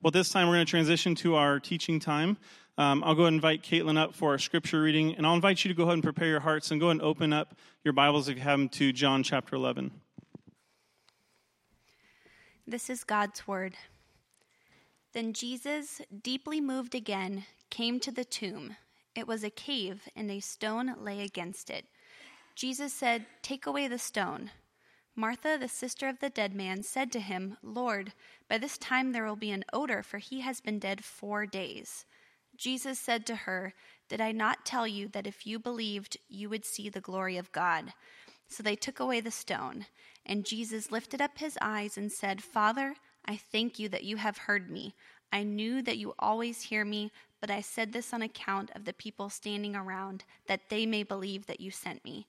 Well, this time we're going to transition to our teaching time. Um, I'll go and invite Caitlin up for our scripture reading, and I'll invite you to go ahead and prepare your hearts and go and open up your Bibles if you have them to John chapter 11. This is God's word. Then Jesus, deeply moved again, came to the tomb. It was a cave, and a stone lay against it. Jesus said, Take away the stone. Martha, the sister of the dead man, said to him, Lord, by this time there will be an odor, for he has been dead four days. Jesus said to her, Did I not tell you that if you believed, you would see the glory of God? So they took away the stone. And Jesus lifted up his eyes and said, Father, I thank you that you have heard me. I knew that you always hear me, but I said this on account of the people standing around, that they may believe that you sent me.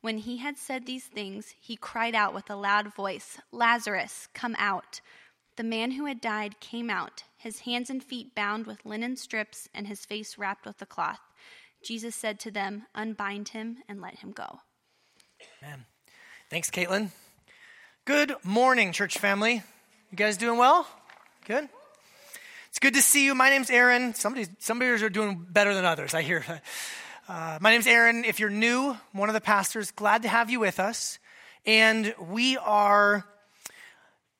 When he had said these things, he cried out with a loud voice, Lazarus, come out. The man who had died came out, his hands and feet bound with linen strips, and his face wrapped with a cloth. Jesus said to them, Unbind him and let him go. Amen. Thanks, Caitlin. Good morning, church family. You guys doing well? Good? It's good to see you. My name's Aaron. Of you are doing better than others, I hear. Uh, my name's Aaron. If you're new, one of the pastors. Glad to have you with us. And we are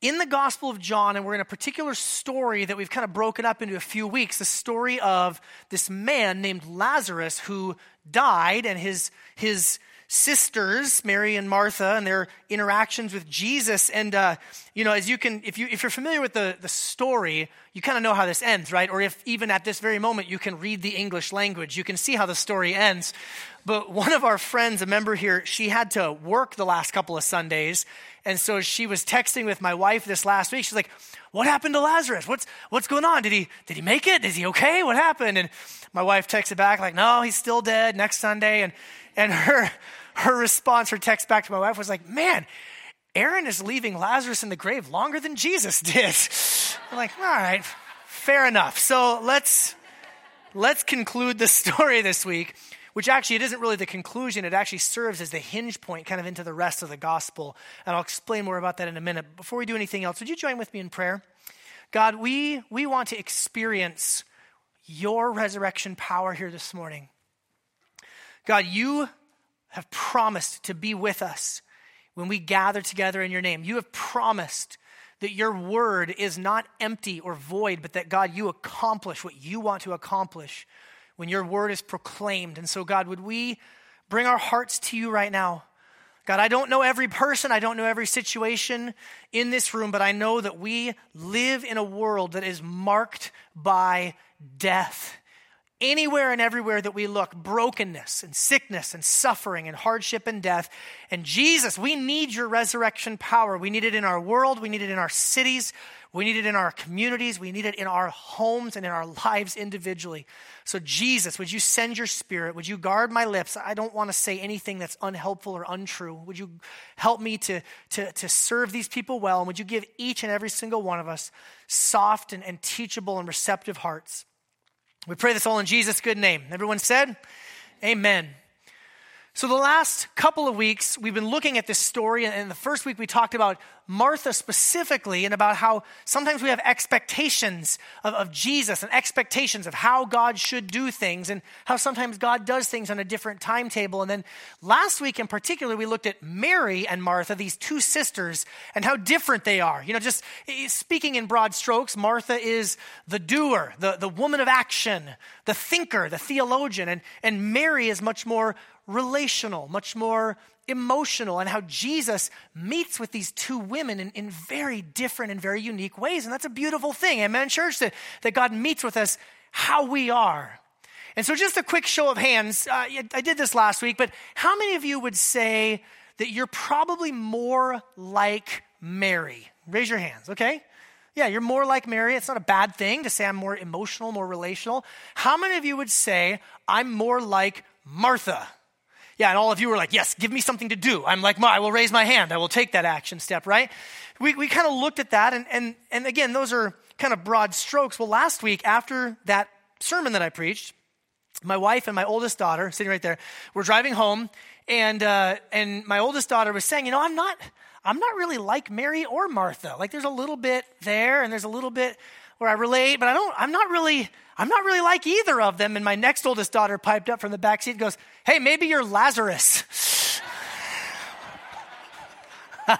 in the Gospel of John, and we're in a particular story that we've kind of broken up into a few weeks the story of this man named Lazarus who died, and his, his sisters, Mary and Martha, and their interactions with Jesus. And, uh, you know, as you can, if, you, if you're familiar with the, the story, you kind of know how this ends, right? Or if even at this very moment you can read the English language, you can see how the story ends. But one of our friends, a member here, she had to work the last couple of Sundays. And so she was texting with my wife this last week. She's like, what happened to Lazarus? What's, what's going on? Did he, did he make it? Is he okay? What happened? And my wife texted back like, no, he's still dead next Sunday. And, and her, her response, her text back to my wife was like, man, Aaron is leaving Lazarus in the grave longer than Jesus did. I'm like, all right, fair enough. So let's, let's conclude the story this week, which actually it isn't really the conclusion. It actually serves as the hinge point kind of into the rest of the gospel. And I'll explain more about that in a minute. Before we do anything else, would you join with me in prayer? God, we, we want to experience your resurrection power here this morning. God, you have promised to be with us when we gather together in your name. You have promised that your word is not empty or void, but that God, you accomplish what you want to accomplish when your word is proclaimed. And so, God, would we bring our hearts to you right now? God, I don't know every person, I don't know every situation in this room, but I know that we live in a world that is marked by death anywhere and everywhere that we look brokenness and sickness and suffering and hardship and death. And Jesus, we need your resurrection power. We need it in our world, we need it in our cities, we need it in our communities, we need it in our homes and in our lives individually. So, Jesus, would you send your spirit? Would you guard my lips? I don't want to say anything that's unhelpful or untrue. Would you help me to, to, to serve these people well? And would you give each and every single one of us soft and, and teachable and receptive hearts? We pray this all in Jesus' good name. Everyone said, Amen. So, the last couple of weeks, we've been looking at this story. And the first week, we talked about Martha specifically and about how sometimes we have expectations of, of, Jesus and expectations of how God should do things and how sometimes God does things on a different timetable. And then last week in particular, we looked at Mary and Martha, these two sisters, and how different they are. You know, just eh, speaking in broad strokes, Martha is the doer, the, the woman of action, the thinker, the theologian, and, and Mary is much more relational, much more emotional, and how Jesus meets with these two women in, in very different and very unique ways. And that's a beautiful thing. Amen, church, that, that God meets with us how we are. And so, just a quick show of hands. Uh, I did this last week, but how many of you would say that you're probably more like Mary? Raise your hands, okay? Yeah, you're more like Mary. It's not a bad thing to say I'm more emotional, more relational. How many of you would say I'm more like Martha? Yeah, and all of you were like, yes, give me something to do. I'm like, I will raise my hand. I will take that action step, right? We, we kind of looked at that, and, and, and again, those are kind of broad strokes. Well, last week, after that sermon that I preached, my wife and my oldest daughter, sitting right there, were driving home, and, uh, and my oldest daughter was saying, you know, I'm not, I'm not really like Mary or Martha. Like, there's a little bit there, and there's a little bit where I relate, but I don't, I'm not really, I'm not really like either of them. And my next oldest daughter piped up from the back seat and goes, Hey, maybe you're Lazarus.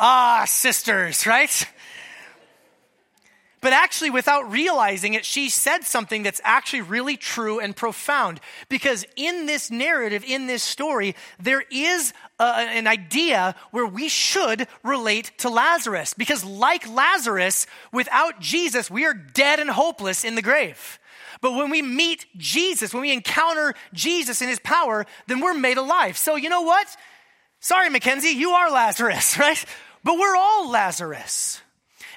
ah, sisters, right? But actually, without realizing it, she said something that's actually really true and profound. Because in this narrative, in this story, there is a, an idea where we should relate to Lazarus. Because, like Lazarus, without Jesus, we are dead and hopeless in the grave. But when we meet Jesus, when we encounter Jesus in his power, then we're made alive. So, you know what? Sorry, Mackenzie, you are Lazarus, right? But we're all Lazarus.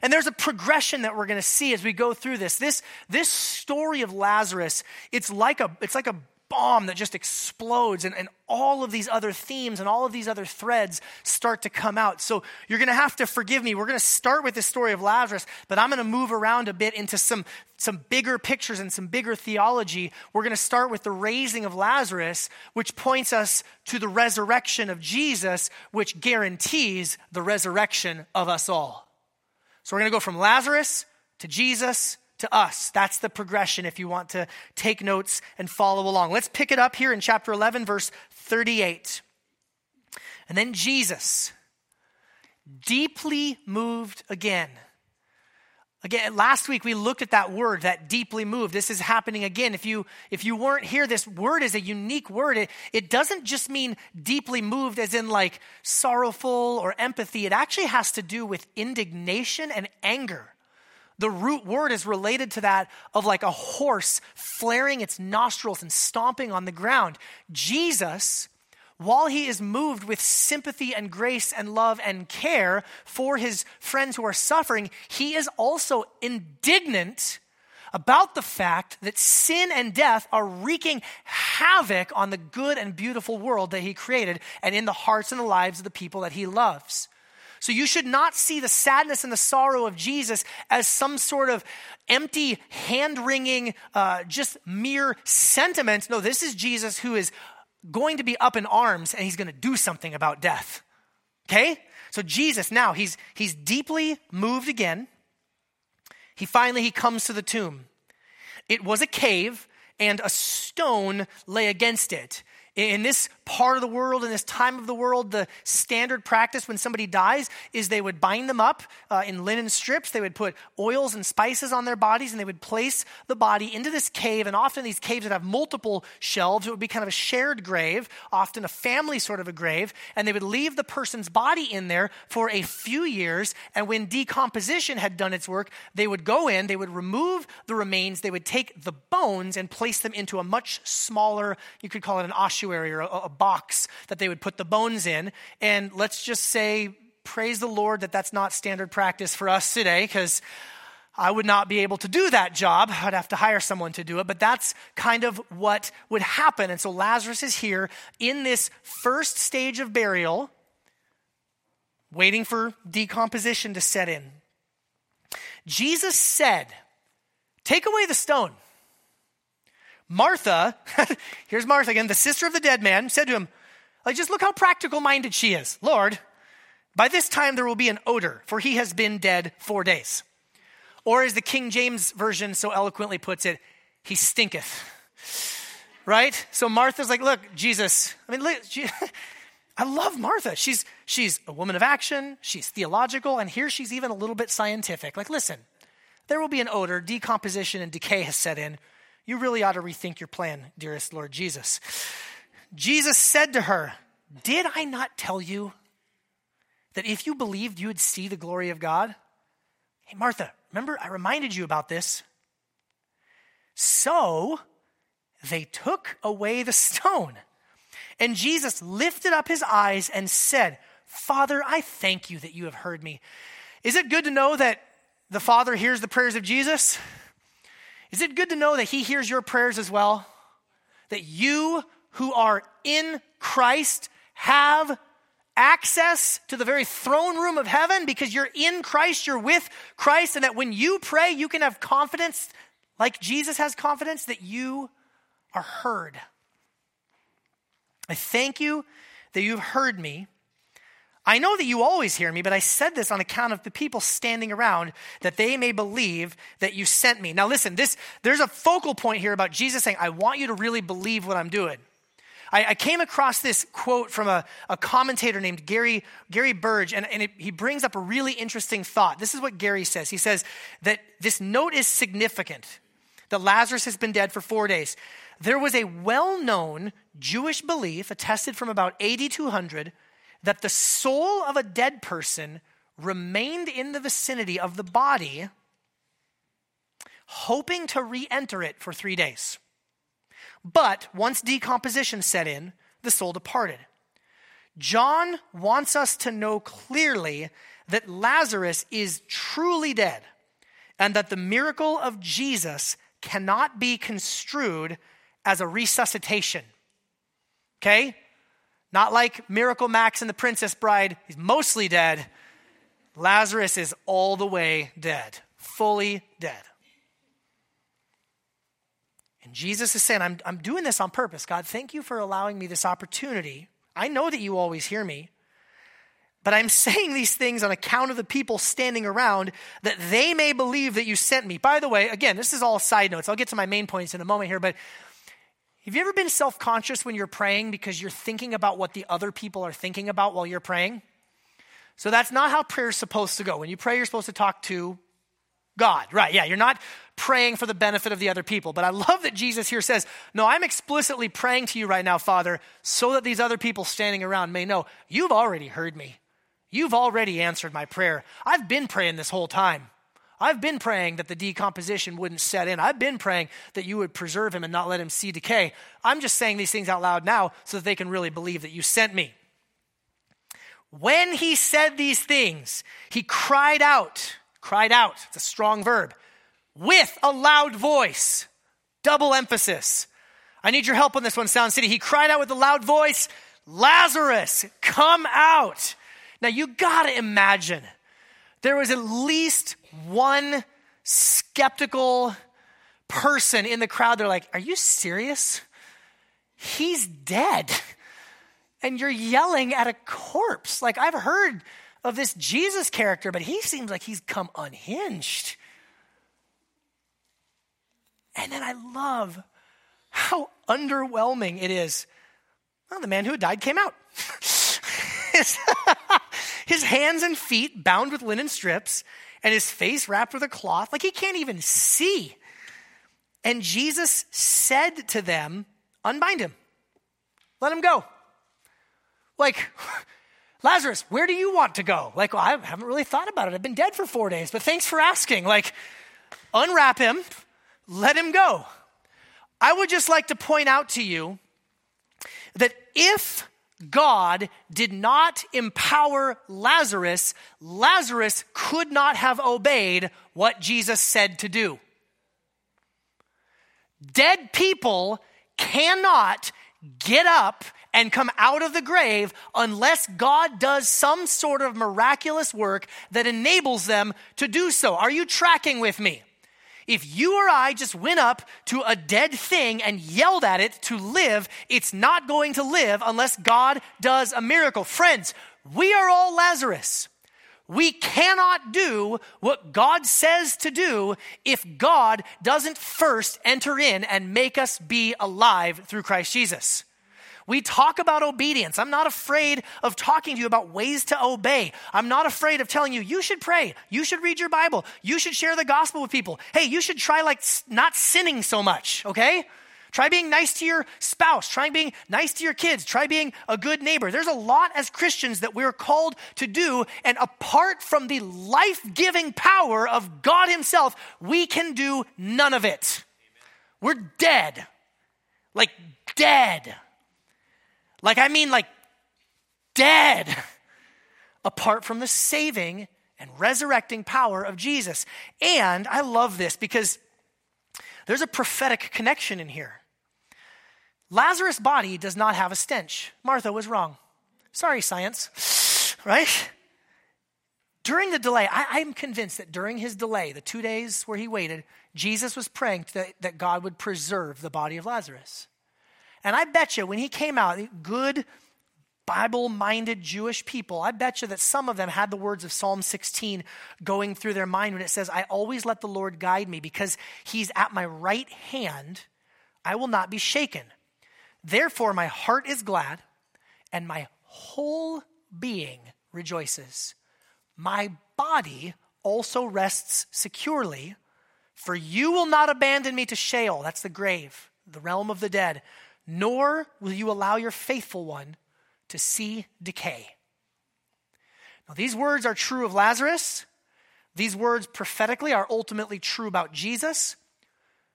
And there's a progression that we're going to see as we go through this. This, this story of Lazarus, it's like a, it's like a bomb that just explodes and, and all of these other themes and all of these other threads start to come out. So you're going to have to forgive me. We're going to start with the story of lazarus but i'm going to move around a bit into some some bigger pictures and some bigger theology. We're going to start with the raising of lazarus which points us to the resurrection of jesus which guarantees the resurrection of us all. So we're going to go from Lazarus to Jesus to us. That's the progression if you want to take notes and follow along. Let's pick it up here in chapter 11, verse 38. And then Jesus, deeply moved again Again, last week we looked at that word, that deeply moved. This is happening again. If you if you weren't here, this word is a unique word. It, it doesn't just mean deeply moved as in like sorrowful or empathy. It actually has to do with indignation and anger. The root word is related to that of like a horse flaring its nostrils and stomping on the ground. Jesus while he is moved with sympathy and grace and love and care for his friends who are suffering, he is also indignant about the fact that sin and death are wreaking havoc on the good and beautiful world that he created and in the hearts and the lives of the people that he loves. So you should not see the sadness and the sorrow of Jesus as some sort of empty, hand wringing, uh, just mere sentiment. No, this is Jesus who is going to be up in arms and he's going to do something about death. Okay? So Jesus now he's he's deeply moved again. He finally he comes to the tomb. It was a cave and a stone lay against it. In this part of the world, in this time of the world, the standard practice when somebody dies is they would bind them up uh, in linen strips. They would put oils and spices on their bodies and they would place the body into this cave. And often these caves would have multiple shelves. It would be kind of a shared grave, often a family sort of a grave. And they would leave the person's body in there for a few years. And when decomposition had done its work, they would go in, they would remove the remains, they would take the bones and place them into a much smaller, you could call it an ossuary or a, a box that they would put the bones in. And let's just say, praise the Lord that that's not standard practice for us today, because I would not be able to do that job. I'd have to hire someone to do it, but that's kind of what would happen. And so Lazarus is here in this first stage of burial, waiting for decomposition to set in. Jesus said, Take away the stone. Martha, here's Martha again, the sister of the dead man, said to him, like, just look how practical minded she is. Lord, by this time there will be an odor, for he has been dead four days. Or as the King James Version so eloquently puts it, he stinketh. Right? So Martha's like, look, Jesus, I mean, look, she, I love Martha. She's, she's a woman of action, she's theological, and here she's even a little bit scientific. Like, listen, there will be an odor, decomposition and decay has set in you really ought to rethink your plan, dearest Lord Jesus. Jesus said to her, Did I not tell you that if you believed, you would see the glory of God? Hey, Martha, remember I reminded you about this. So they took away the stone. And Jesus lifted up his eyes and said, Father, I thank you that you have heard me. Is it good to know that the Father hears the prayers of Jesus? Is it good to know that He hears your prayers as well? That you who are in Christ have access to the very throne room of heaven because you're in Christ, you're with Christ, and that when you pray, you can have confidence, like Jesus has confidence, that you are heard. I thank you that you've heard me. I know that you always hear me, but I said this on account of the people standing around that they may believe that you sent me. Now listen, this there's a focal point here about Jesus saying, I want you to really believe what I'm doing. I, I came across this quote from a, a commentator named Gary, Gary Burge, and, and it, he brings up a really interesting thought. This is what Gary says. He says that this note is significant, that Lazarus has been dead for four days. There was a well known Jewish belief, attested from about 8200, that the soul of a dead person remained in the vicinity of the body, hoping to re enter it for three days. But once decomposition set in, the soul departed. John wants us to know clearly that Lazarus is truly dead and that the miracle of Jesus cannot be construed as a resuscitation. Okay? Not like Miracle Max and the Princess Bride, he's mostly dead. Lazarus is all the way dead, fully dead. And Jesus is saying, I'm, I'm doing this on purpose. God, thank you for allowing me this opportunity. I know that you always hear me, but I'm saying these things on account of the people standing around that they may believe that you sent me. By the way, again, this is all side notes. I'll get to my main points in a moment here, but have you ever been self conscious when you're praying because you're thinking about what the other people are thinking about while you're praying? So that's not how prayer is supposed to go. When you pray, you're supposed to talk to God. Right, yeah, you're not praying for the benefit of the other people. But I love that Jesus here says, No, I'm explicitly praying to you right now, Father, so that these other people standing around may know you've already heard me. You've already answered my prayer. I've been praying this whole time. I've been praying that the decomposition wouldn't set in. I've been praying that you would preserve him and not let him see decay. I'm just saying these things out loud now so that they can really believe that you sent me. When he said these things, he cried out cried out. It's a strong verb. With a loud voice. Double emphasis. I need your help on this one, Sound City. He cried out with a loud voice, Lazarus, come out. Now you gotta imagine there was at least one skeptical person in the crowd. They're like, Are you serious? He's dead. And you're yelling at a corpse. Like, I've heard of this Jesus character, but he seems like he's come unhinged. And then I love how underwhelming it is. Well, the man who died came out. his, hands and feet bound with linen strips, and his face wrapped with a cloth, like he can't even see. And Jesus said to them, Unbind him, let him go. Like, Lazarus, where do you want to go? Like, well, I haven't really thought about it. I've been dead for four days, but thanks for asking. Like, unwrap him, let him go. I would just like to point out to you that if God did not empower Lazarus, Lazarus could not have obeyed what Jesus said to do. Dead people cannot get up and come out of the grave unless God does some sort of miraculous work that enables them to do so. Are you tracking with me? If you or I just went up to a dead thing and yelled at it to live, it's not going to live unless God does a miracle. Friends, we are all Lazarus. We cannot do what God says to do if God doesn't first enter in and make us be alive through Christ Jesus. We talk about obedience. I'm not afraid of talking to you about ways to obey. I'm not afraid of telling you, you should pray. You should read your Bible. You should share the gospel with people. Hey, you should try like not sinning so much, okay? Try being nice to your spouse. Try being nice to your kids. Try being a good neighbor. There's a lot as Christians that we're called to do. And apart from the life giving power of God Himself, we can do none of it. We're dead. Like dead. Like, I mean, like dead, apart from the saving and resurrecting power of Jesus. And I love this because there's a prophetic connection in here. Lazarus' body does not have a stench. Martha was wrong. Sorry, science, right? During the delay, I, am convinced that during his delay, the two days where he waited, Jesus was praying that, that God would preserve the body of Lazarus. And I bet you when he came out, good, Bible minded Jewish people, I bet you that some of them had the words of Psalm 16 going through their mind when it says, I always let the Lord guide me because he's at my right hand. I will not be shaken. Therefore, my heart is glad and my whole being rejoices. My body also rests securely, for you will not abandon me to Sheol, that's the grave, the realm of the dead, nor will you allow your faithful one to see decay. Now, these words are true of Lazarus. These words prophetically are ultimately true about Jesus,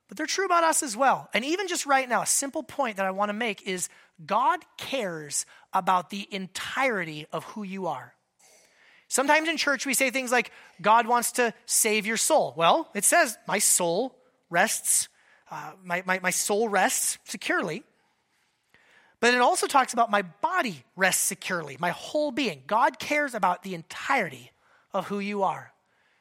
but they're true about us as well. And even just right now, a simple point that I want to make is God cares about the entirety of who you are. Sometimes in church we say things like, God wants to save your soul. Well, it says, my soul rests, uh, my, my, my soul rests securely. But it also talks about my body rests securely, my whole being. God cares about the entirety of who you are.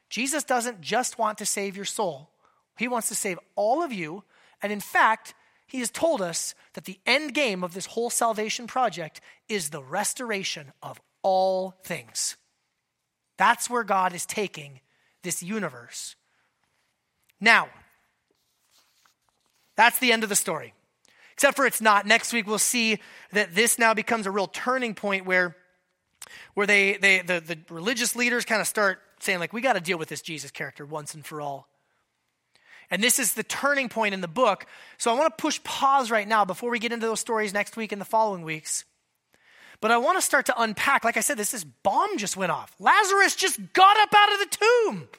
Jesus doesn't just want to save your soul, He wants to save all of you. And in fact, He has told us that the end game of this whole salvation project is the restoration of all things. That's where God is taking this universe. Now, that's the end of the story. Except for it's not. Next week we'll see that this now becomes a real turning point where, where they, they the, the religious leaders kind of start saying, like, we got to deal with this Jesus character once and for all. And this is the turning point in the book. So I want to push pause right now before we get into those stories next week and the following weeks. But I want to start to unpack. Like I said, this, this bomb just went off. Lazarus just got up out of the tomb.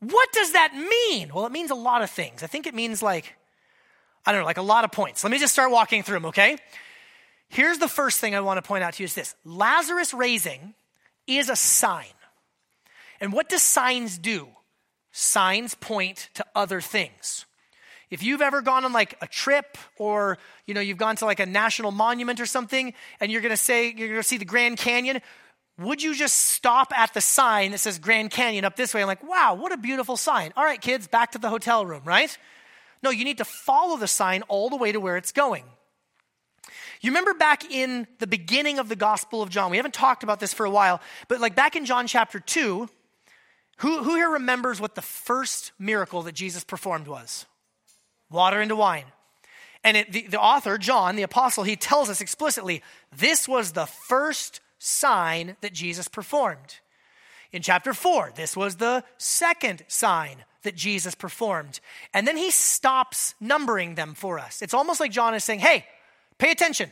What does that mean? Well, it means a lot of things. I think it means like I don't know, like a lot of points. Let me just start walking through them, okay? Here's the first thing I want to point out to you is this Lazarus raising is a sign. And what do signs do? Signs point to other things. If you've ever gone on like a trip or you know you've gone to like a national monument or something and you're going to say you're going to see the Grand Canyon, would you just stop at the sign that says Grand Canyon up this way and like, "Wow, what a beautiful sign." All right, kids, back to the hotel room, right? No, you need to follow the sign all the way to where it's going. You remember back in the beginning of the Gospel of John, we haven't talked about this for a while, but like back in John chapter 2, who, who here remembers what the first miracle that Jesus performed was? Water into wine. And it, the, the author, John, the apostle, he tells us explicitly this was the first sign that Jesus performed. In chapter 4, this was the second sign that Jesus performed. And then he stops numbering them for us. It's almost like John is saying, hey, pay attention.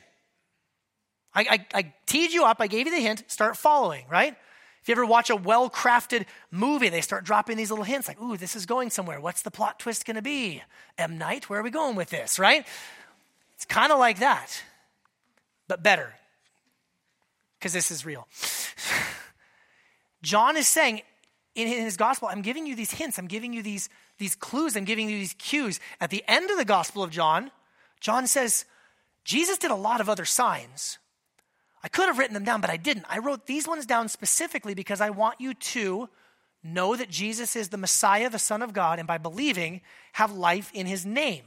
I, I, I teed you up, I gave you the hint, start following, right? If you ever watch a well crafted movie, they start dropping these little hints like, ooh, this is going somewhere. What's the plot twist going to be? M. Night, where are we going with this, right? It's kind of like that, but better, because this is real. John is saying, in his gospel, I'm giving you these hints, I'm giving you these, these clues, I'm giving you these cues. At the end of the gospel of John, John says, Jesus did a lot of other signs. I could have written them down, but I didn't. I wrote these ones down specifically because I want you to know that Jesus is the Messiah, the Son of God, and by believing, have life in his name.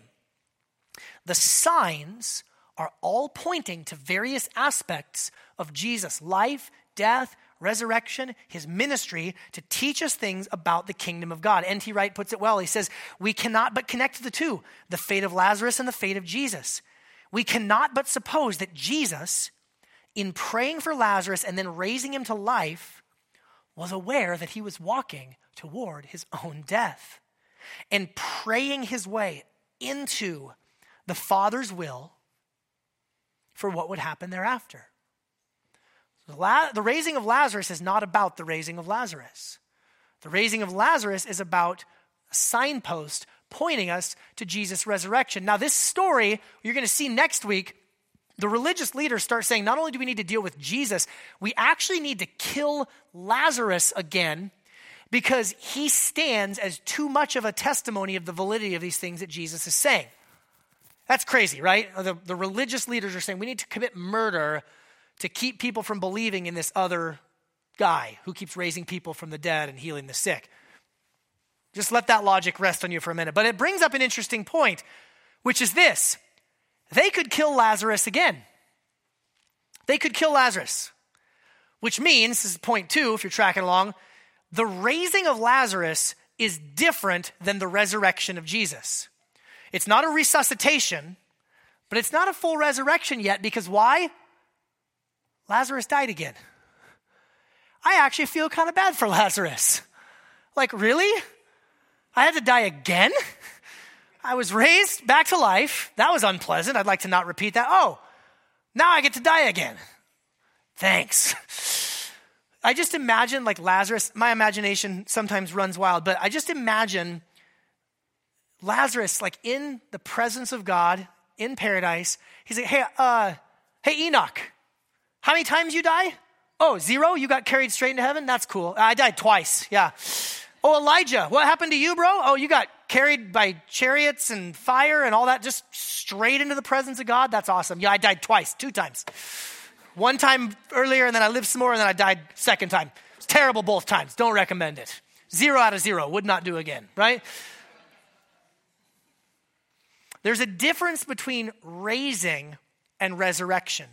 The signs are all pointing to various aspects of Jesus' life, death, resurrection, his ministry to teach us things about the kingdom of God. N.T. Wright puts it well. He says, We cannot but connect the two the fate of Lazarus and the fate of Jesus. We cannot but suppose that Jesus, in praying for Lazarus and then raising him to life, was aware that he was walking toward his own death and praying his way into the Father's will for what would happen thereafter. The raising of Lazarus is not about the raising of Lazarus. The raising of Lazarus is about a signpost pointing us to Jesus' resurrection. Now, this story you're going to see next week, the religious leaders start saying not only do we need to deal with Jesus, we actually need to kill Lazarus again because he stands as too much of a testimony of the validity of these things that Jesus is saying. That's crazy, right? The, the religious leaders are saying we need to commit murder to keep people from believing in this other guy who keeps raising people from the dead and healing the sick. Just let that logic rest on you for a minute. But it brings up an interesting point, which is this they could kill Lazarus again. They could kill Lazarus, which means, this is point two, if you're tracking along, the raising of Lazarus is different than the resurrection of Jesus. It's not a resuscitation, but it's not a full resurrection yet because why? Lazarus died again. I actually feel kind of bad for Lazarus. Like, really? I had to die again? I was raised back to life. That was unpleasant. I'd like to not repeat that. Oh, now I get to die again. Thanks. I just imagine like Lazarus, my imagination sometimes runs wild, but I just imagine Lazarus like in the presence of God in paradise. He's like, hey, uh, hey, Enoch, how many times you die? Oh, zero? You got carried straight into heaven? That's cool. I died twice. Yeah. Oh, Elijah, what happened to you, bro? Oh, you got carried by chariots and fire and all that, just straight into the presence of God? That's awesome. Yeah, I died twice, two times. One time earlier, and then I lived some more, and then I died second time. It's terrible both times. Don't recommend it. Zero out of zero. Would not do again, right? There's a difference between raising and resurrection.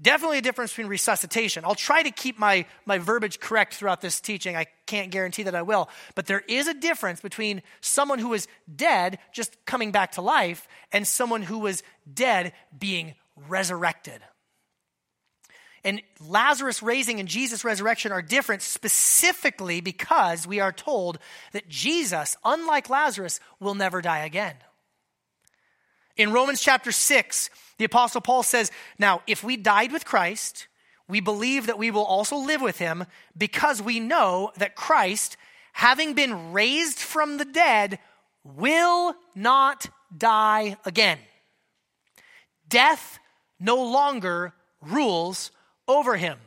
Definitely a difference between resuscitation. I'll try to keep my, my verbiage correct throughout this teaching. I can't guarantee that I will. But there is a difference between someone who was dead, just coming back to life, and someone who was dead being resurrected. And Lazarus raising and Jesus' resurrection are different specifically because we are told that Jesus, unlike Lazarus, will never die again. In Romans chapter 6, the Apostle Paul says, Now, if we died with Christ, we believe that we will also live with him because we know that Christ, having been raised from the dead, will not die again. Death no longer rules over him.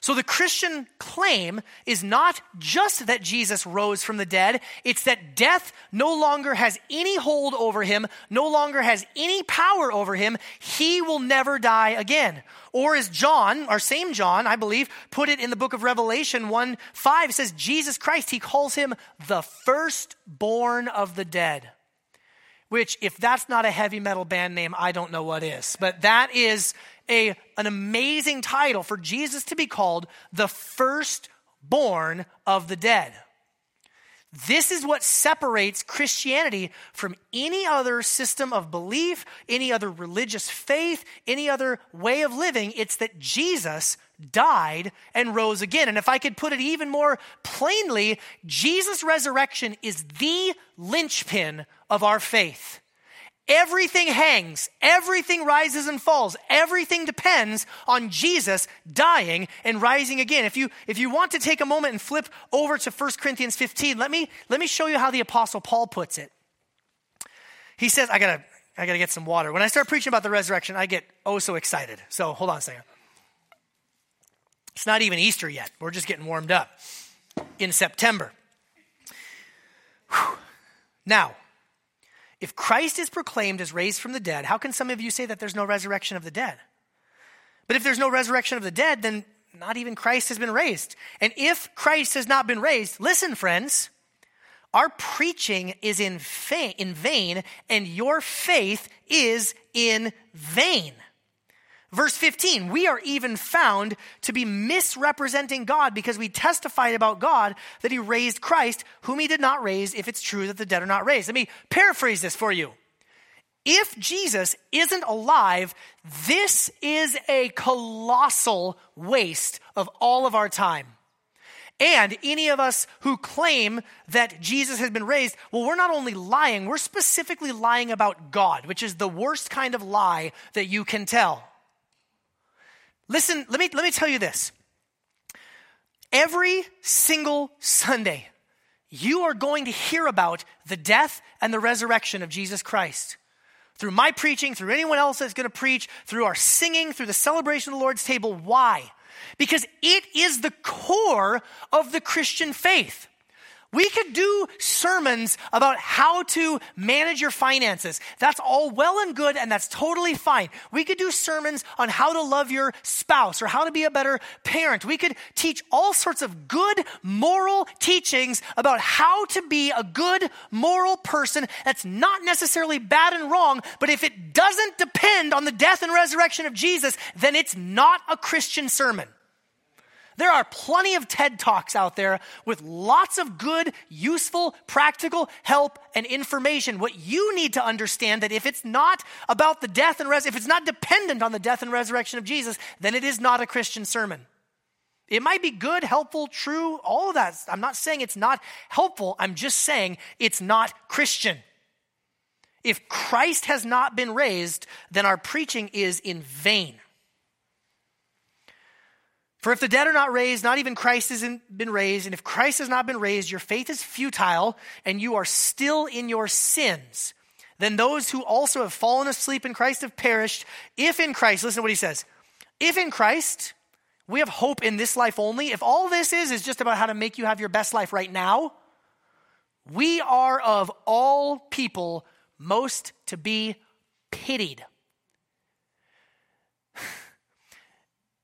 So the Christian claim is not just that Jesus rose from the dead, it's that death no longer has any hold over him, no longer has any power over him. He will never die again. Or as John, our same John, I believe, put it in the book of Revelation 1 5, says, Jesus Christ, he calls him the firstborn of the dead which if that's not a heavy metal band name, I don't know what is. But that is a, an amazing title for Jesus to be called the firstborn of the dead. This is what separates Christianity from any other system of belief, any other religious faith, any other way of living. It's that Jesus died and rose again. And if I could put it even more plainly, Jesus' resurrection is the linchpin of our faith. Everything hangs, everything rises and falls, everything depends on Jesus dying and rising again. If you, if you want to take a moment and flip over to 1 Corinthians 15, let me, let me show you how the Apostle Paul puts it. He says, I gotta, I gotta get some water. When I start preaching about the resurrection, I get oh so excited. So hold on a second. It's not even Easter yet. We're just getting warmed up in September. Whew. Now, if Christ is proclaimed as raised from the dead, how can some of you say that there's no resurrection of the dead? But if there's no resurrection of the dead, then not even Christ has been raised. And if Christ has not been raised, listen, friends, our preaching is in, fa- in vain, and your faith is in vain. Verse 15, we are even found to be misrepresenting God because we testified about God that he raised Christ, whom he did not raise, if it's true that the dead are not raised. Let me paraphrase this for you. If Jesus isn't alive, this is a colossal waste of all of our time. And any of us who claim that Jesus has been raised, well, we're not only lying, we're specifically lying about God, which is the worst kind of lie that you can tell. Listen, let me, let me tell you this. Every single Sunday, you are going to hear about the death and the resurrection of Jesus Christ. Through my preaching, through anyone else that's going to preach, through our singing, through the celebration of the Lord's table. Why? Because it is the core of the Christian faith. We could do sermons about how to manage your finances. That's all well and good, and that's totally fine. We could do sermons on how to love your spouse or how to be a better parent. We could teach all sorts of good moral teachings about how to be a good moral person that's not necessarily bad and wrong, but if it doesn't depend on the death and resurrection of Jesus, then it's not a Christian sermon. There are plenty of TED Talks out there with lots of good, useful, practical help and information. What you need to understand that if it's not about the death and res- if it's not dependent on the death and resurrection of Jesus, then it is not a Christian sermon. It might be good, helpful, true, all of that. I'm not saying it's not helpful. I'm just saying it's not Christian. If Christ has not been raised, then our preaching is in vain. For if the dead are not raised, not even Christ has been raised, and if Christ has not been raised, your faith is futile, and you are still in your sins. Then those who also have fallen asleep in Christ have perished. If in Christ, listen to what he says. If in Christ we have hope in this life only, if all this is is just about how to make you have your best life right now, we are of all people most to be pitied.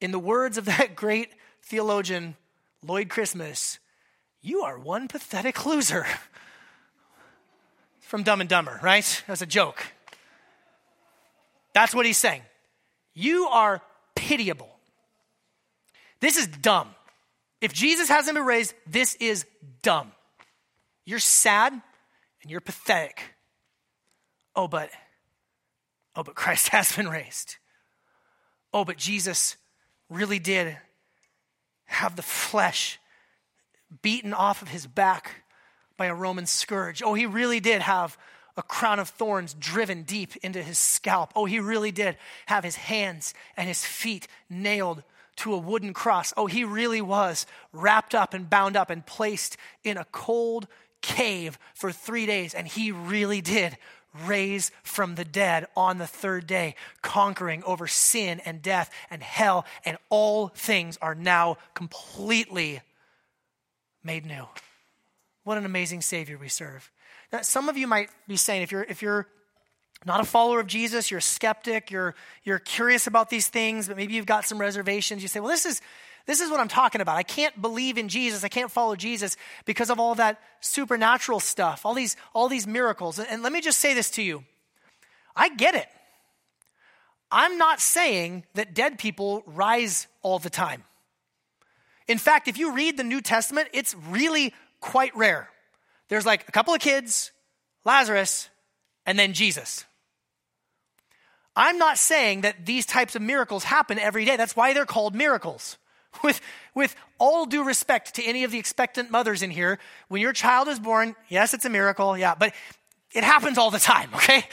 In the words of that great theologian, Lloyd Christmas, you are one pathetic loser. From Dumb and Dumber, right? That's a joke. That's what he's saying. You are pitiable. This is dumb. If Jesus hasn't been raised, this is dumb. You're sad and you're pathetic. Oh, but, oh, but Christ has been raised. Oh, but Jesus really did have the flesh beaten off of his back by a Roman scourge. Oh, he really did have a crown of thorns driven deep into his scalp. Oh, he really did have his hands and his feet nailed to a wooden cross. Oh, he really was wrapped up and bound up and placed in a cold cave for three days. And he really did raised from the dead on the third day, conquering over sin and death and hell, and all things are now completely made new. What an amazing Savior we serve. Now, some of you might be saying, if you're, if you're not a follower of Jesus, you're a skeptic, you're, you're curious about these things, but maybe you've got some reservations, you say, well, this is, this is what I'm talking about. I can't believe in Jesus. I can't follow Jesus because of all that supernatural stuff, all these, all these miracles. And let me just say this to you I get it. I'm not saying that dead people rise all the time. In fact, if you read the New Testament, it's really quite rare. There's like a couple of kids, Lazarus, and then Jesus. I'm not saying that these types of miracles happen every day. That's why they're called miracles. With, with all due respect to any of the expectant mothers in here, when your child is born, yes, it's a miracle, yeah, but it happens all the time, okay?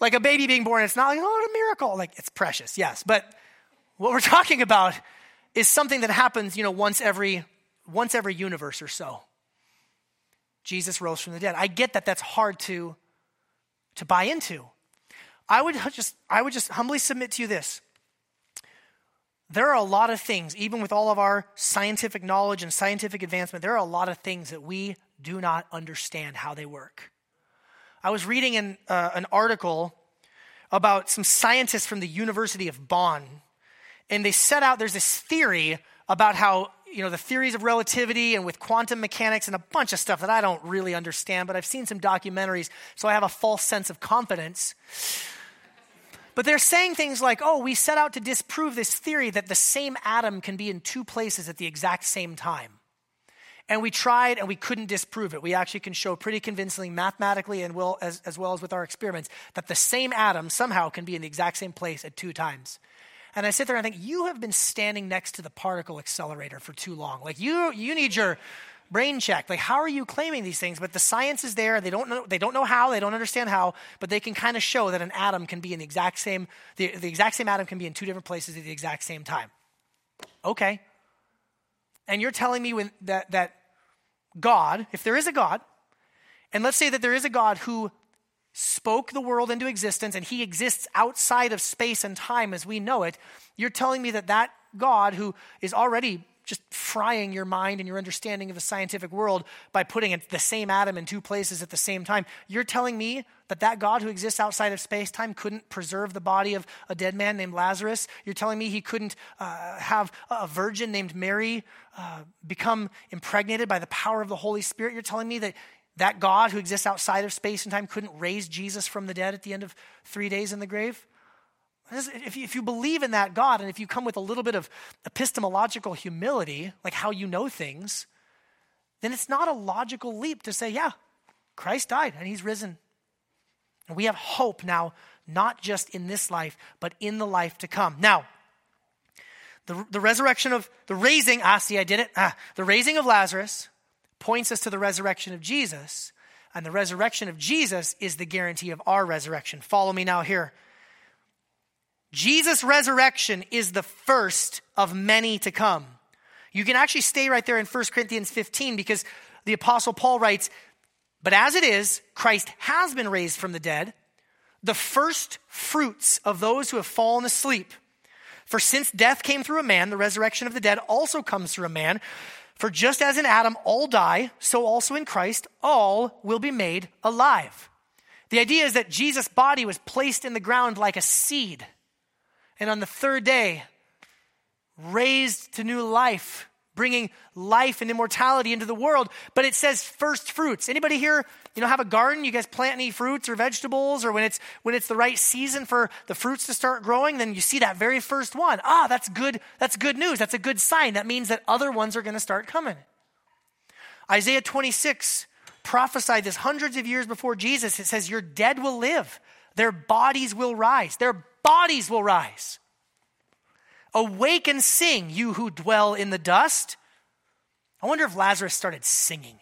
Like a baby being born, it's not like, oh, a miracle. Like, it's precious, yes. But what we're talking about is something that happens, you know, once every, once every universe or so. Jesus rose from the dead. I get that that's hard to, to buy into. I would just, I would just humbly submit to you this there are a lot of things, even with all of our scientific knowledge and scientific advancement, there are a lot of things that we do not understand how they work. I was reading an, uh, an article about some scientists from the University of Bonn, and they set out there's this theory about how, you know, the theories of relativity and with quantum mechanics and a bunch of stuff that I don't really understand, but I've seen some documentaries, so I have a false sense of confidence. But they're saying things like, oh, we set out to disprove this theory that the same atom can be in two places at the exact same time. And we tried and we couldn't disprove it. We actually can show pretty convincingly, mathematically, and will, as, as well as with our experiments, that the same atom somehow can be in the exact same place at two times. And I sit there and I think, you have been standing next to the particle accelerator for too long. Like, you, you need your brain check. Like, how are you claiming these things? But the science is there. They don't know, they don't know how, they don't understand how, but they can kind of show that an atom can be in the exact same, the, the exact same atom can be in two different places at the exact same time. Okay. And you're telling me when, that, that God, if there is a God, and let's say that there is a God who spoke the world into existence and he exists outside of space and time as we know it, you're telling me that that God, who is already just frying your mind and your understanding of the scientific world by putting the same atom in two places at the same time. You're telling me that that God who exists outside of space time couldn't preserve the body of a dead man named Lazarus? You're telling me he couldn't uh, have a virgin named Mary uh, become impregnated by the power of the Holy Spirit? You're telling me that that God who exists outside of space and time couldn't raise Jesus from the dead at the end of three days in the grave? If you, believe in that God and if you come with a little bit of epistemological humility, like how you know things, then it's not a logical leap to say, yeah, Christ died and he's risen. And we have hope now, not just in this life, but in the life to come. Now, the, the resurrection of the raising, ah, see, I did it. Ah, the raising of Lazarus points us to the resurrection of Jesus. And the resurrection of Jesus is the guarantee of our resurrection. Follow me now here. Jesus' resurrection is the first of many to come. You can actually stay right there in 1 Corinthians 15 because the Apostle Paul writes, But as it is, Christ has been raised from the dead, the first fruits of those who have fallen asleep. For since death came through a man, the resurrection of the dead also comes through a man. For just as in Adam all die, so also in Christ all will be made alive. The idea is that Jesus' body was placed in the ground like a seed and on the third day, raised to new life, bringing life and immortality into the world. But it says first fruits. Anybody here, you know, have a garden? You guys plant any fruits or vegetables, or when it's when it's the right season for the fruits to start growing, then you see that very first one. Ah, that's good. That's good news. That's a good sign. That means that other ones are going to start coming. Isaiah 26 prophesied this hundreds of years before Jesus. It says, Your dead will live, their bodies will rise. Their bodies will rise. Awake and sing, you who dwell in the dust. I wonder if Lazarus started singing.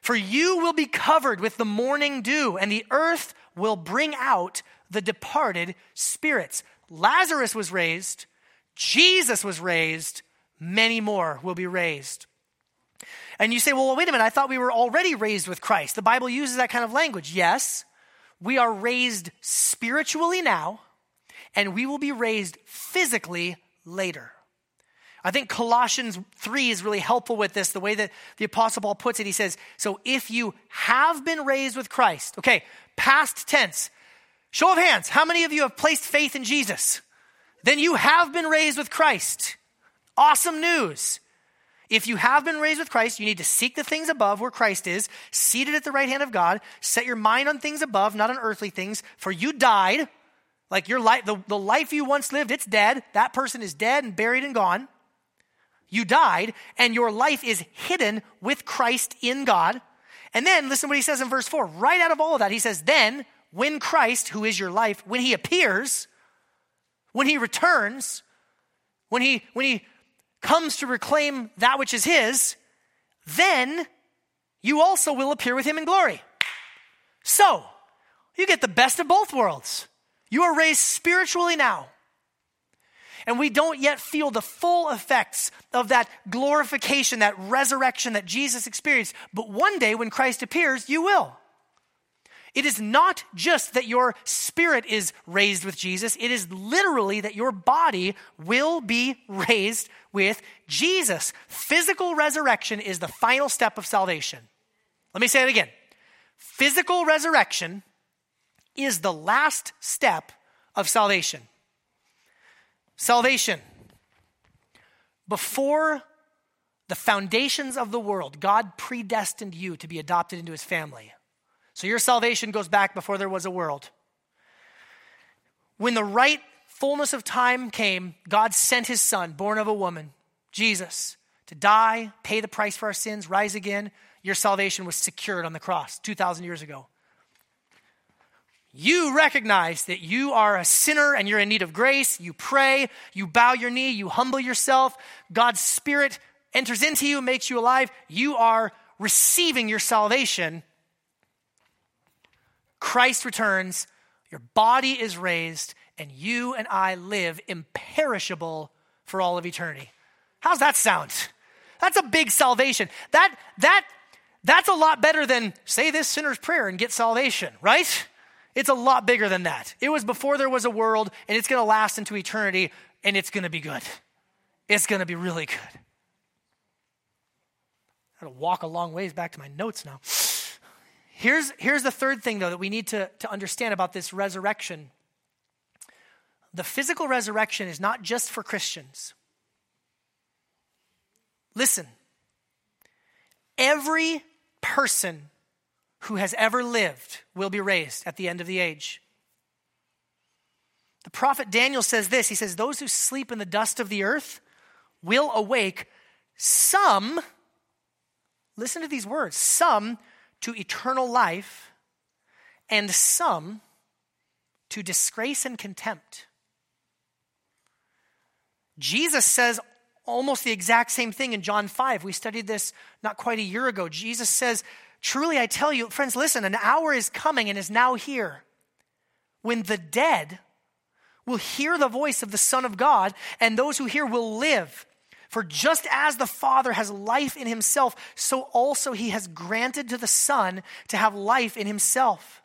For you will be covered with the morning dew, and the earth will bring out the departed spirits. Lazarus was raised, Jesus was raised, many more will be raised. And you say, well, wait a minute, I thought we were already raised with Christ. The Bible uses that kind of language. Yes, we are raised spiritually now, and we will be raised physically later. I think Colossians 3 is really helpful with this, the way that the Apostle Paul puts it. He says, So if you have been raised with Christ, okay, past tense, show of hands, how many of you have placed faith in Jesus? Then you have been raised with Christ. Awesome news. If you have been raised with Christ, you need to seek the things above where Christ is, seated at the right hand of God. Set your mind on things above, not on earthly things, for you died. Like your life, the, the life you once lived, it's dead. That person is dead and buried and gone. You died, and your life is hidden with Christ in God. And then listen what he says in verse 4. Right out of all of that, he says, Then, when Christ, who is your life, when he appears, when he returns, when he, when he comes to reclaim that which is his, then you also will appear with him in glory. So, you get the best of both worlds. You are raised spiritually now. And we don't yet feel the full effects of that glorification, that resurrection that Jesus experienced. But one day when Christ appears, you will. It is not just that your spirit is raised with Jesus, it is literally that your body will be raised with Jesus. Physical resurrection is the final step of salvation. Let me say it again. Physical resurrection is the last step of salvation. Salvation. Before the foundations of the world, God predestined you to be adopted into his family. So your salvation goes back before there was a world. When the right fullness of time came, God sent his son, born of a woman, Jesus, to die, pay the price for our sins, rise again. Your salvation was secured on the cross 2,000 years ago. You recognize that you are a sinner and you're in need of grace. You pray, you bow your knee, you humble yourself. God's Spirit enters into you, makes you alive. You are receiving your salvation Christ returns, your body is raised, and you and I live imperishable for all of eternity. How's that sound? That's a big salvation. That that that's a lot better than say this sinner's prayer and get salvation, right? It's a lot bigger than that. It was before there was a world and it's going to last into eternity and it's going to be good. It's going to be really good. I got to walk a long ways back to my notes now. Here's, here's the third thing, though, that we need to, to understand about this resurrection. The physical resurrection is not just for Christians. Listen, every person who has ever lived will be raised at the end of the age. The prophet Daniel says this He says, Those who sleep in the dust of the earth will awake, some, listen to these words, some to eternal life, and some to disgrace and contempt. Jesus says almost the exact same thing in John 5. We studied this not quite a year ago. Jesus says, Truly I tell you, friends, listen, an hour is coming and is now here when the dead will hear the voice of the Son of God, and those who hear will live. For just as the Father has life in himself, so also he has granted to the Son to have life in himself.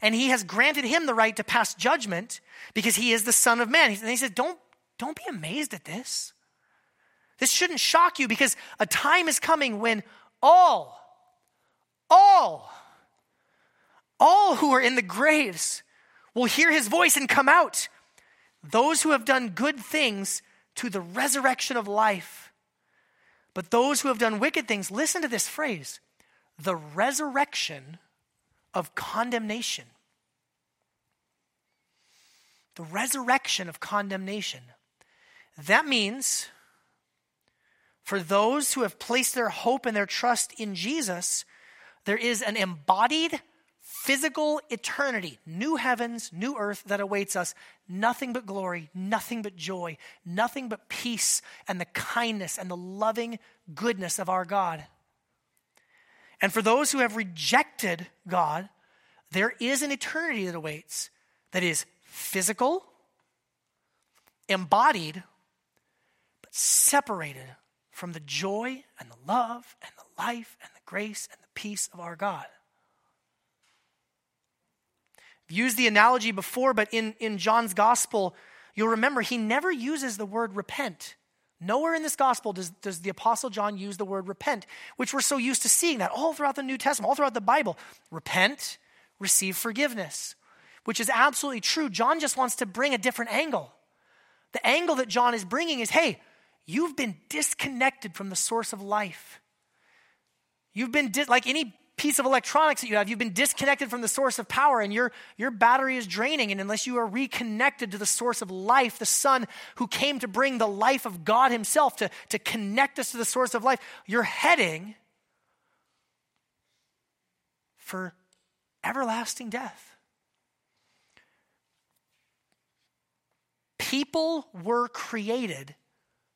And he has granted him the right to pass judgment because he is the Son of Man. And he says, Don't, don't be amazed at this. This shouldn't shock you because a time is coming when all, all, all who are in the graves will hear his voice and come out. Those who have done good things to the resurrection of life. But those who have done wicked things, listen to this phrase the resurrection of condemnation. The resurrection of condemnation. That means for those who have placed their hope and their trust in Jesus, there is an embodied physical eternity, new heavens, new earth that awaits us, nothing but glory, nothing but joy, nothing but peace and the kindness and the loving goodness of our God. And for those who have rejected God, there is an eternity that awaits that is physical, embodied, separated from the joy and the love and the life and the grace and the peace of our God used the analogy before, but in, in John's gospel, you'll remember he never uses the word repent. Nowhere in this gospel does, does the Apostle John use the word repent, which we're so used to seeing that all throughout the New Testament, all throughout the Bible. Repent, receive forgiveness, which is absolutely true. John just wants to bring a different angle. The angle that John is bringing is hey, you've been disconnected from the source of life. You've been, di- like any piece of electronics that you have, you've been disconnected from the source of power and your, your battery is draining. And unless you are reconnected to the source of life, the Son who came to bring the life of God Himself to, to connect us to the source of life, you're heading for everlasting death. People were created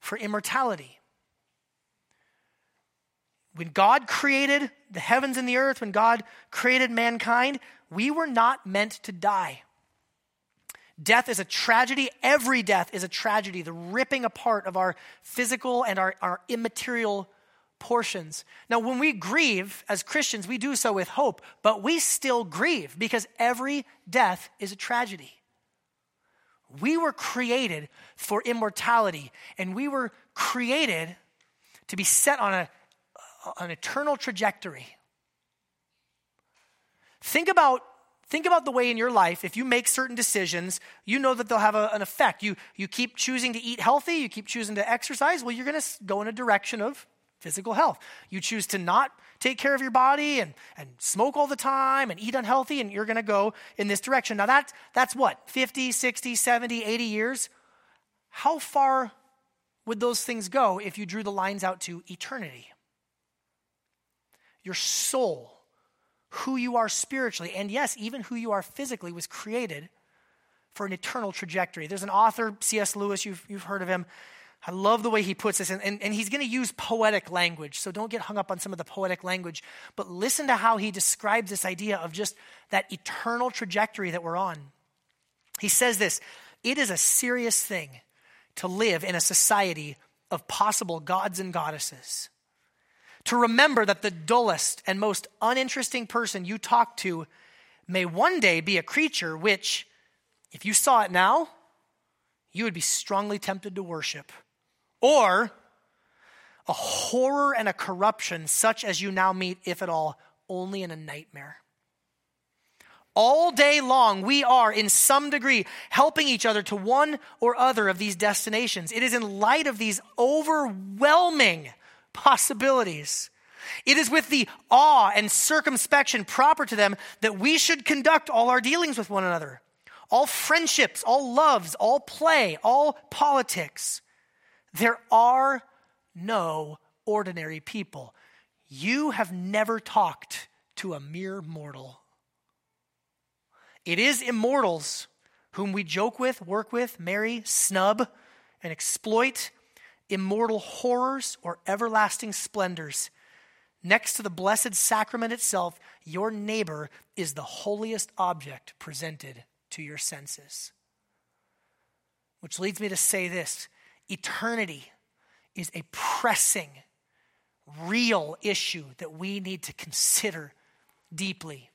for immortality. When God created the heavens and the earth, when God created mankind, we were not meant to die. Death is a tragedy. Every death is a tragedy, the ripping apart of our physical and our, our immaterial portions. Now, when we grieve as Christians, we do so with hope, but we still grieve because every death is a tragedy. We were created for immortality, and we were created to be set on a an eternal trajectory. Think about think about the way in your life if you make certain decisions you know that they'll have a, an effect you, you keep choosing to eat healthy you keep choosing to exercise well you're going to go in a direction of physical health you choose to not take care of your body and, and smoke all the time and eat unhealthy and you're going to go in this direction now that, that's what 50 60 70 80 years how far would those things go if you drew the lines out to eternity your soul, who you are spiritually, and yes, even who you are physically, was created for an eternal trajectory. There's an author, C.S. Lewis, you've, you've heard of him. I love the way he puts this, and, and, and he's going to use poetic language, so don't get hung up on some of the poetic language, but listen to how he describes this idea of just that eternal trajectory that we're on. He says this It is a serious thing to live in a society of possible gods and goddesses to remember that the dullest and most uninteresting person you talk to may one day be a creature which, if you saw it now, you would be strongly tempted to worship. Or a horror and a corruption such as you now meet, if at all, only in a nightmare. All day long, we are, in some degree, helping each other to one or other of these destinations. It is in light of these overwhelming possibilities. It is with the awe and circumspection proper to them that we should conduct all our dealings with one another. All friendships, all loves, all play, all politics. There are no ordinary people. You have never talked to a mere mortal. It is immortals whom we joke with, work with, marry, snub, and exploit, immortal horrors or everlasting splendors. Next to the blessed sacrament itself, your neighbor is the holiest object presented to your senses. Which leads me to say this eternity is a pressing, real issue that we need to consider deeply.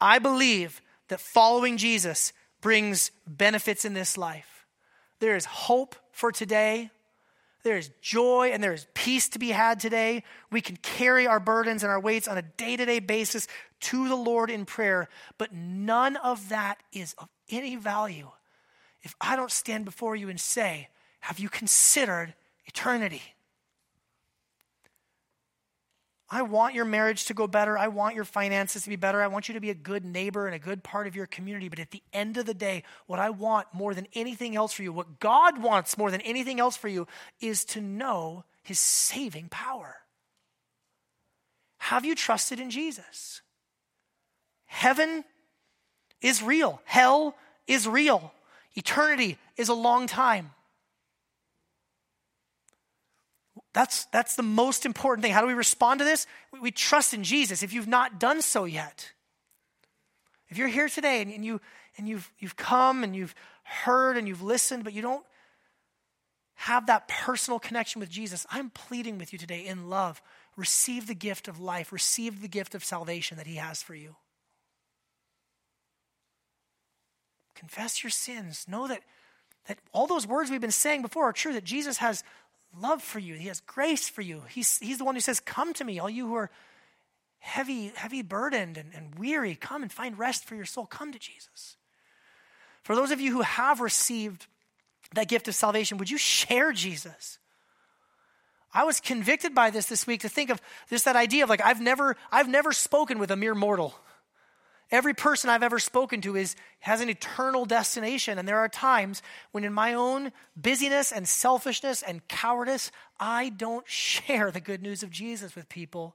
I believe that following Jesus brings benefits in this life. There is hope for today. There is joy and there is peace to be had today. We can carry our burdens and our weights on a day to day basis to the Lord in prayer, but none of that is of any value if I don't stand before you and say, Have you considered eternity? I want your marriage to go better. I want your finances to be better. I want you to be a good neighbor and a good part of your community. But at the end of the day, what I want more than anything else for you, what God wants more than anything else for you, is to know his saving power. Have you trusted in Jesus? Heaven is real, hell is real, eternity is a long time. That's, that's the most important thing. How do we respond to this? We, we trust in Jesus if you've not done so yet. If you're here today and, and, you, and you've, you've come and you've heard and you've listened, but you don't have that personal connection with Jesus, I'm pleading with you today in love. Receive the gift of life, receive the gift of salvation that He has for you. Confess your sins. Know that, that all those words we've been saying before are true, that Jesus has love for you. He has grace for you. He's, he's the one who says, Come to me, all you who are heavy, heavy burdened and, and weary. Come and find rest for your soul. Come to Jesus. For those of you who have received that gift of salvation, would you share Jesus? I was convicted by this this week to think of this that idea of like I've never I've never spoken with a mere mortal. Every person I've ever spoken to is, has an eternal destination. And there are times when, in my own busyness and selfishness and cowardice, I don't share the good news of Jesus with people.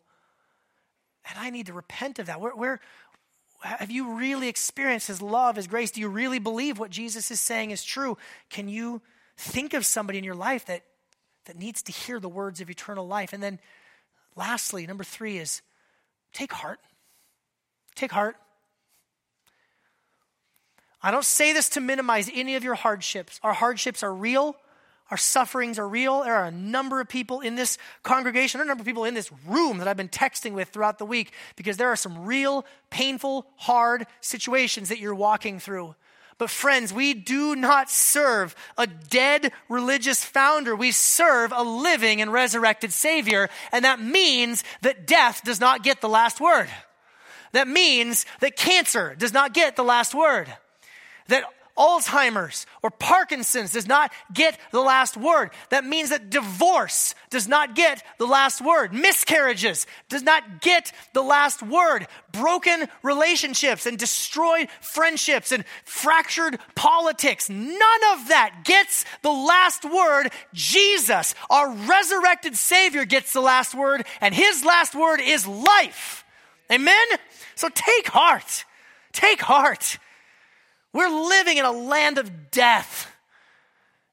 And I need to repent of that. Where, where have you really experienced His love, His grace? Do you really believe what Jesus is saying is true? Can you think of somebody in your life that, that needs to hear the words of eternal life? And then, lastly, number three is take heart. Take heart. I don't say this to minimize any of your hardships. Our hardships are real. Our sufferings are real. There are a number of people in this congregation, there are a number of people in this room that I've been texting with throughout the week because there are some real, painful, hard situations that you're walking through. But, friends, we do not serve a dead religious founder. We serve a living and resurrected Savior. And that means that death does not get the last word. That means that cancer does not get the last word that Alzheimer's or Parkinson's does not get the last word. That means that divorce does not get the last word. Miscarriages does not get the last word. Broken relationships and destroyed friendships and fractured politics. None of that gets the last word. Jesus, our resurrected Savior, gets the last word, and His last word is life. Amen? So take heart. Take heart. We're living in a land of death.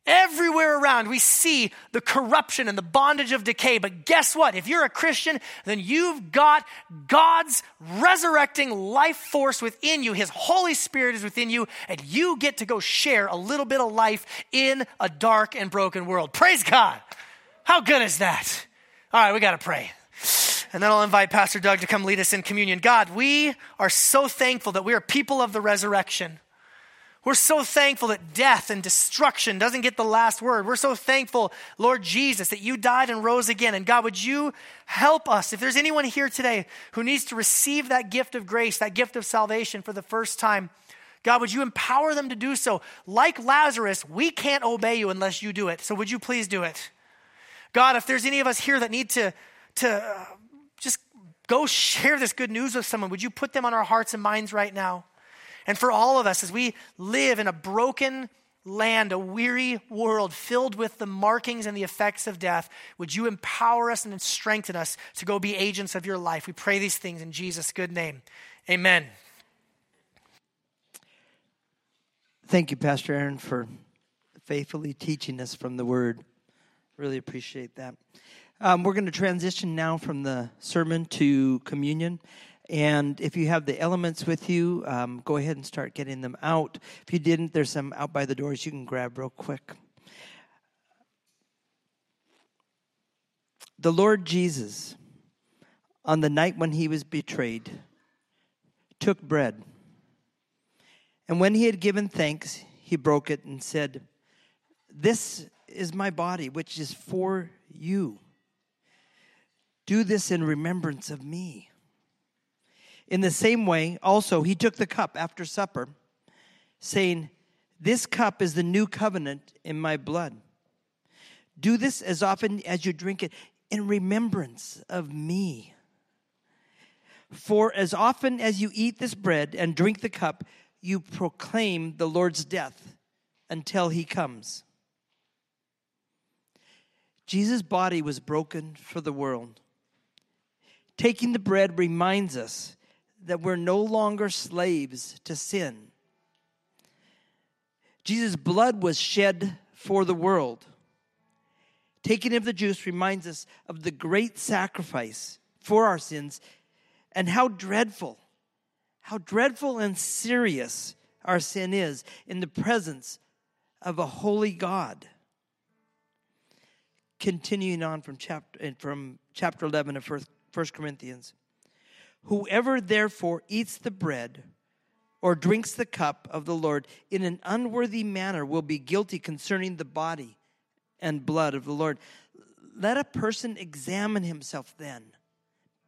Everywhere around, we see the corruption and the bondage of decay. But guess what? If you're a Christian, then you've got God's resurrecting life force within you. His Holy Spirit is within you, and you get to go share a little bit of life in a dark and broken world. Praise God. How good is that? All right, we got to pray. And then I'll invite Pastor Doug to come lead us in communion. God, we are so thankful that we are people of the resurrection. We're so thankful that death and destruction doesn't get the last word. We're so thankful, Lord Jesus, that you died and rose again. And God, would you help us? If there's anyone here today who needs to receive that gift of grace, that gift of salvation for the first time, God, would you empower them to do so? Like Lazarus, we can't obey you unless you do it. So would you please do it? God, if there's any of us here that need to, to uh, just go share this good news with someone, would you put them on our hearts and minds right now? And for all of us, as we live in a broken land, a weary world filled with the markings and the effects of death, would you empower us and strengthen us to go be agents of your life? We pray these things in Jesus' good name. Amen. Thank you, Pastor Aaron, for faithfully teaching us from the Word. Really appreciate that. Um, we're going to transition now from the sermon to communion. And if you have the elements with you, um, go ahead and start getting them out. If you didn't, there's some out by the doors you can grab real quick. The Lord Jesus, on the night when he was betrayed, took bread. And when he had given thanks, he broke it and said, This is my body, which is for you. Do this in remembrance of me. In the same way, also, he took the cup after supper, saying, This cup is the new covenant in my blood. Do this as often as you drink it in remembrance of me. For as often as you eat this bread and drink the cup, you proclaim the Lord's death until he comes. Jesus' body was broken for the world. Taking the bread reminds us that we're no longer slaves to sin. Jesus' blood was shed for the world. Taking of the juice reminds us of the great sacrifice for our sins and how dreadful, how dreadful and serious our sin is in the presence of a holy God. Continuing on from chapter, from chapter 11 of 1 Corinthians. Whoever therefore eats the bread or drinks the cup of the Lord in an unworthy manner will be guilty concerning the body and blood of the Lord. Let a person examine himself then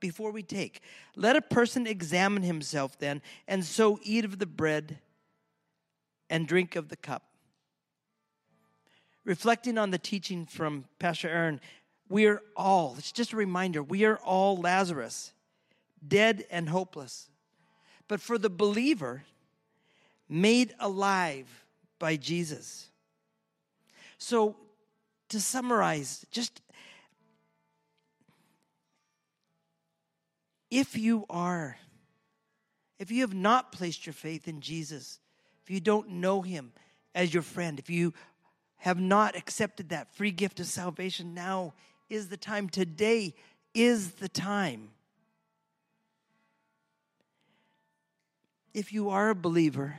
before we take. Let a person examine himself then, and so eat of the bread and drink of the cup. Reflecting on the teaching from Pastor Aaron, we are all, it's just a reminder, we are all Lazarus dead and hopeless. But for the believer, made alive by Jesus. So, to summarize, just if you are, if you have not placed your faith in Jesus, if you don't know him as your friend, if you have not accepted that free gift of salvation, now is the time. Today is the time. If you are a believer,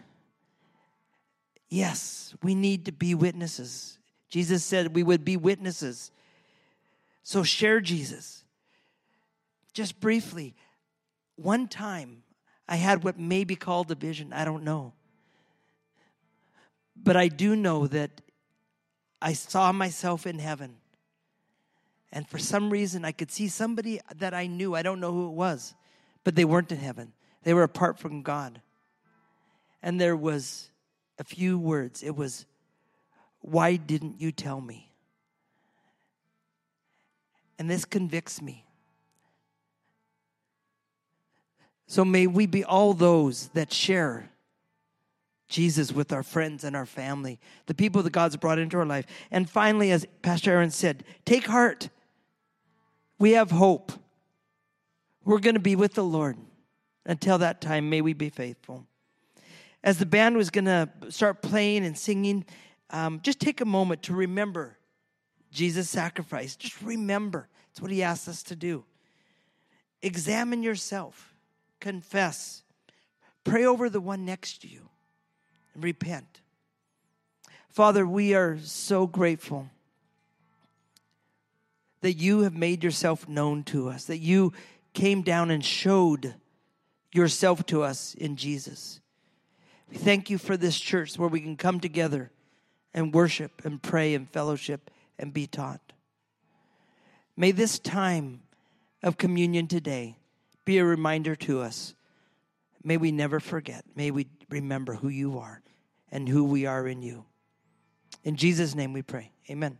yes, we need to be witnesses. Jesus said we would be witnesses. So share Jesus. Just briefly, one time I had what may be called a vision. I don't know. But I do know that I saw myself in heaven. And for some reason, I could see somebody that I knew. I don't know who it was, but they weren't in heaven. They were apart from God. And there was a few words. It was, Why didn't you tell me? And this convicts me. So may we be all those that share Jesus with our friends and our family, the people that God's brought into our life. And finally, as Pastor Aaron said, take heart. We have hope. We're going to be with the Lord. Until that time, may we be faithful. As the band was going to start playing and singing, um, just take a moment to remember Jesus' sacrifice. Just remember. It's what he asked us to do. Examine yourself, confess, pray over the one next to you, and repent. Father, we are so grateful that you have made yourself known to us, that you came down and showed yourself to us in Jesus. We thank you for this church where we can come together and worship and pray and fellowship and be taught. May this time of communion today be a reminder to us. May we never forget. May we remember who you are and who we are in you. In Jesus' name we pray. Amen.